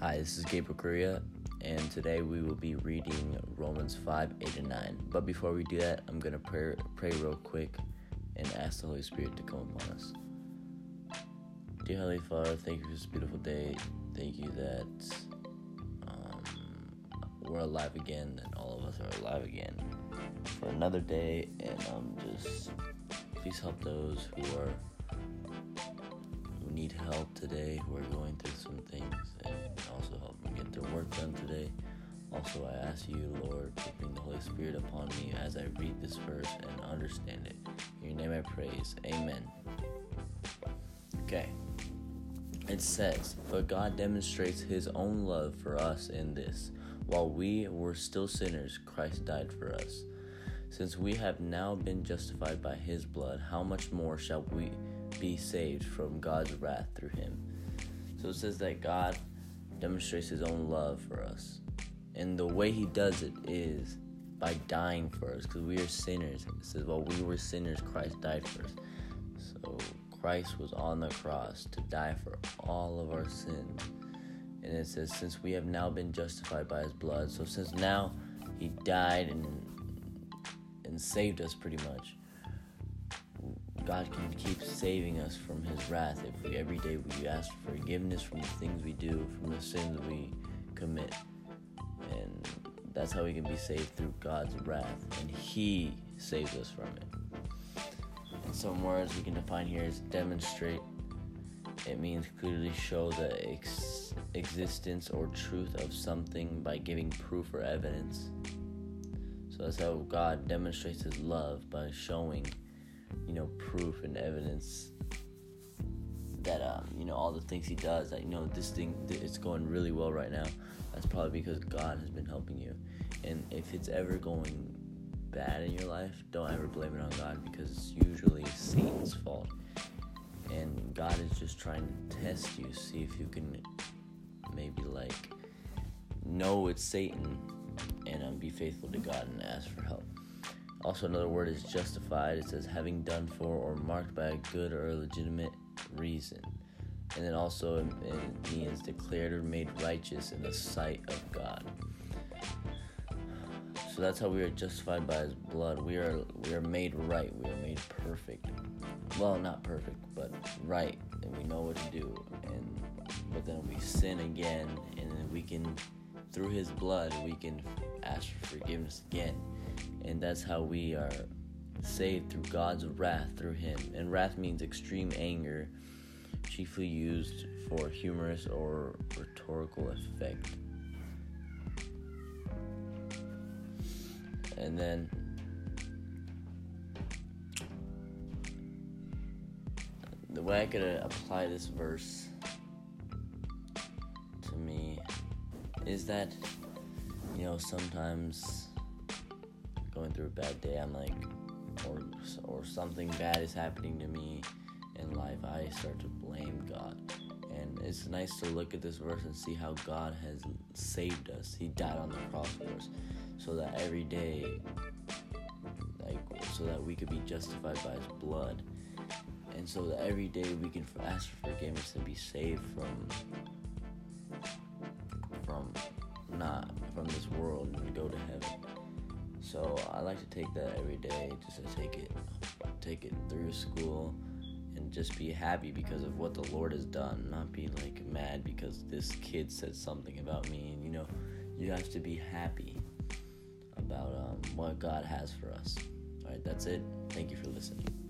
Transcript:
Hi, this is Gabriel Correa, and today we will be reading Romans 5 8 and 9. But before we do that, I'm going to pray, pray real quick and ask the Holy Spirit to come upon us. Dear Heavenly Father, thank you for this beautiful day. Thank you that um, we're alive again, that all of us are alive again for another day, and um, just please help those who are need help today, who are going through some things, and also help them get their work done today. Also, I ask you, Lord, to bring the Holy Spirit upon me as I read this verse and understand it. In your name I praise. Amen. Okay. It says, But God demonstrates his own love for us in this. While we were still sinners, Christ died for us. Since we have now been justified by his blood, how much more shall we be saved from God's wrath through him? So it says that God demonstrates his own love for us. And the way he does it is by dying for us, because we are sinners. It says, while we were sinners, Christ died for us. So Christ was on the cross to die for all of our sins. And it says, since we have now been justified by his blood, so since now he died and and saved us pretty much. God can keep saving us from his wrath if we every day we ask forgiveness from the things we do, from the sins we commit. And that's how we can be saved through God's wrath. And he saves us from it. And some words we can define here is demonstrate. It means clearly show the ex- existence or truth of something by giving proof or evidence. So that's how God demonstrates his love by showing, you know, proof and evidence that um, you know, all the things he does, that you know, this thing it's going really well right now. That's probably because God has been helping you. And if it's ever going bad in your life, don't ever blame it on God because it's usually Satan's fault. And God is just trying to test you, see if you can maybe like know it's Satan and um, be faithful to God and ask for help. Also, another word is justified. It says having done for or marked by a good or legitimate reason. And then also it means declared or made righteous in the sight of God. So that's how we are justified by His blood. We are we are made right. We are made perfect. Well, not perfect, but right, and we know what to do. And but then we sin again, and then we can through his blood we can ask for forgiveness again. And that's how we are saved through god's wrath through him. And wrath means extreme anger chiefly used for humorous or rhetorical effect. And then the way i could apply this verse is that you know sometimes going through a bad day i'm like or or something bad is happening to me in life i start to blame god. And it's nice to look at this verse and see how god has saved us. He died on the cross for us so that every day like so that we could be justified by his blood. And so that every day we can ask for forgiveness and be saved from from not from this world and go to heaven. So I like to take that every day, just to take it, take it through school, and just be happy because of what the Lord has done. Not be like mad because this kid said something about me. And you know, you have to be happy about um, what God has for us. All right, that's it. Thank you for listening.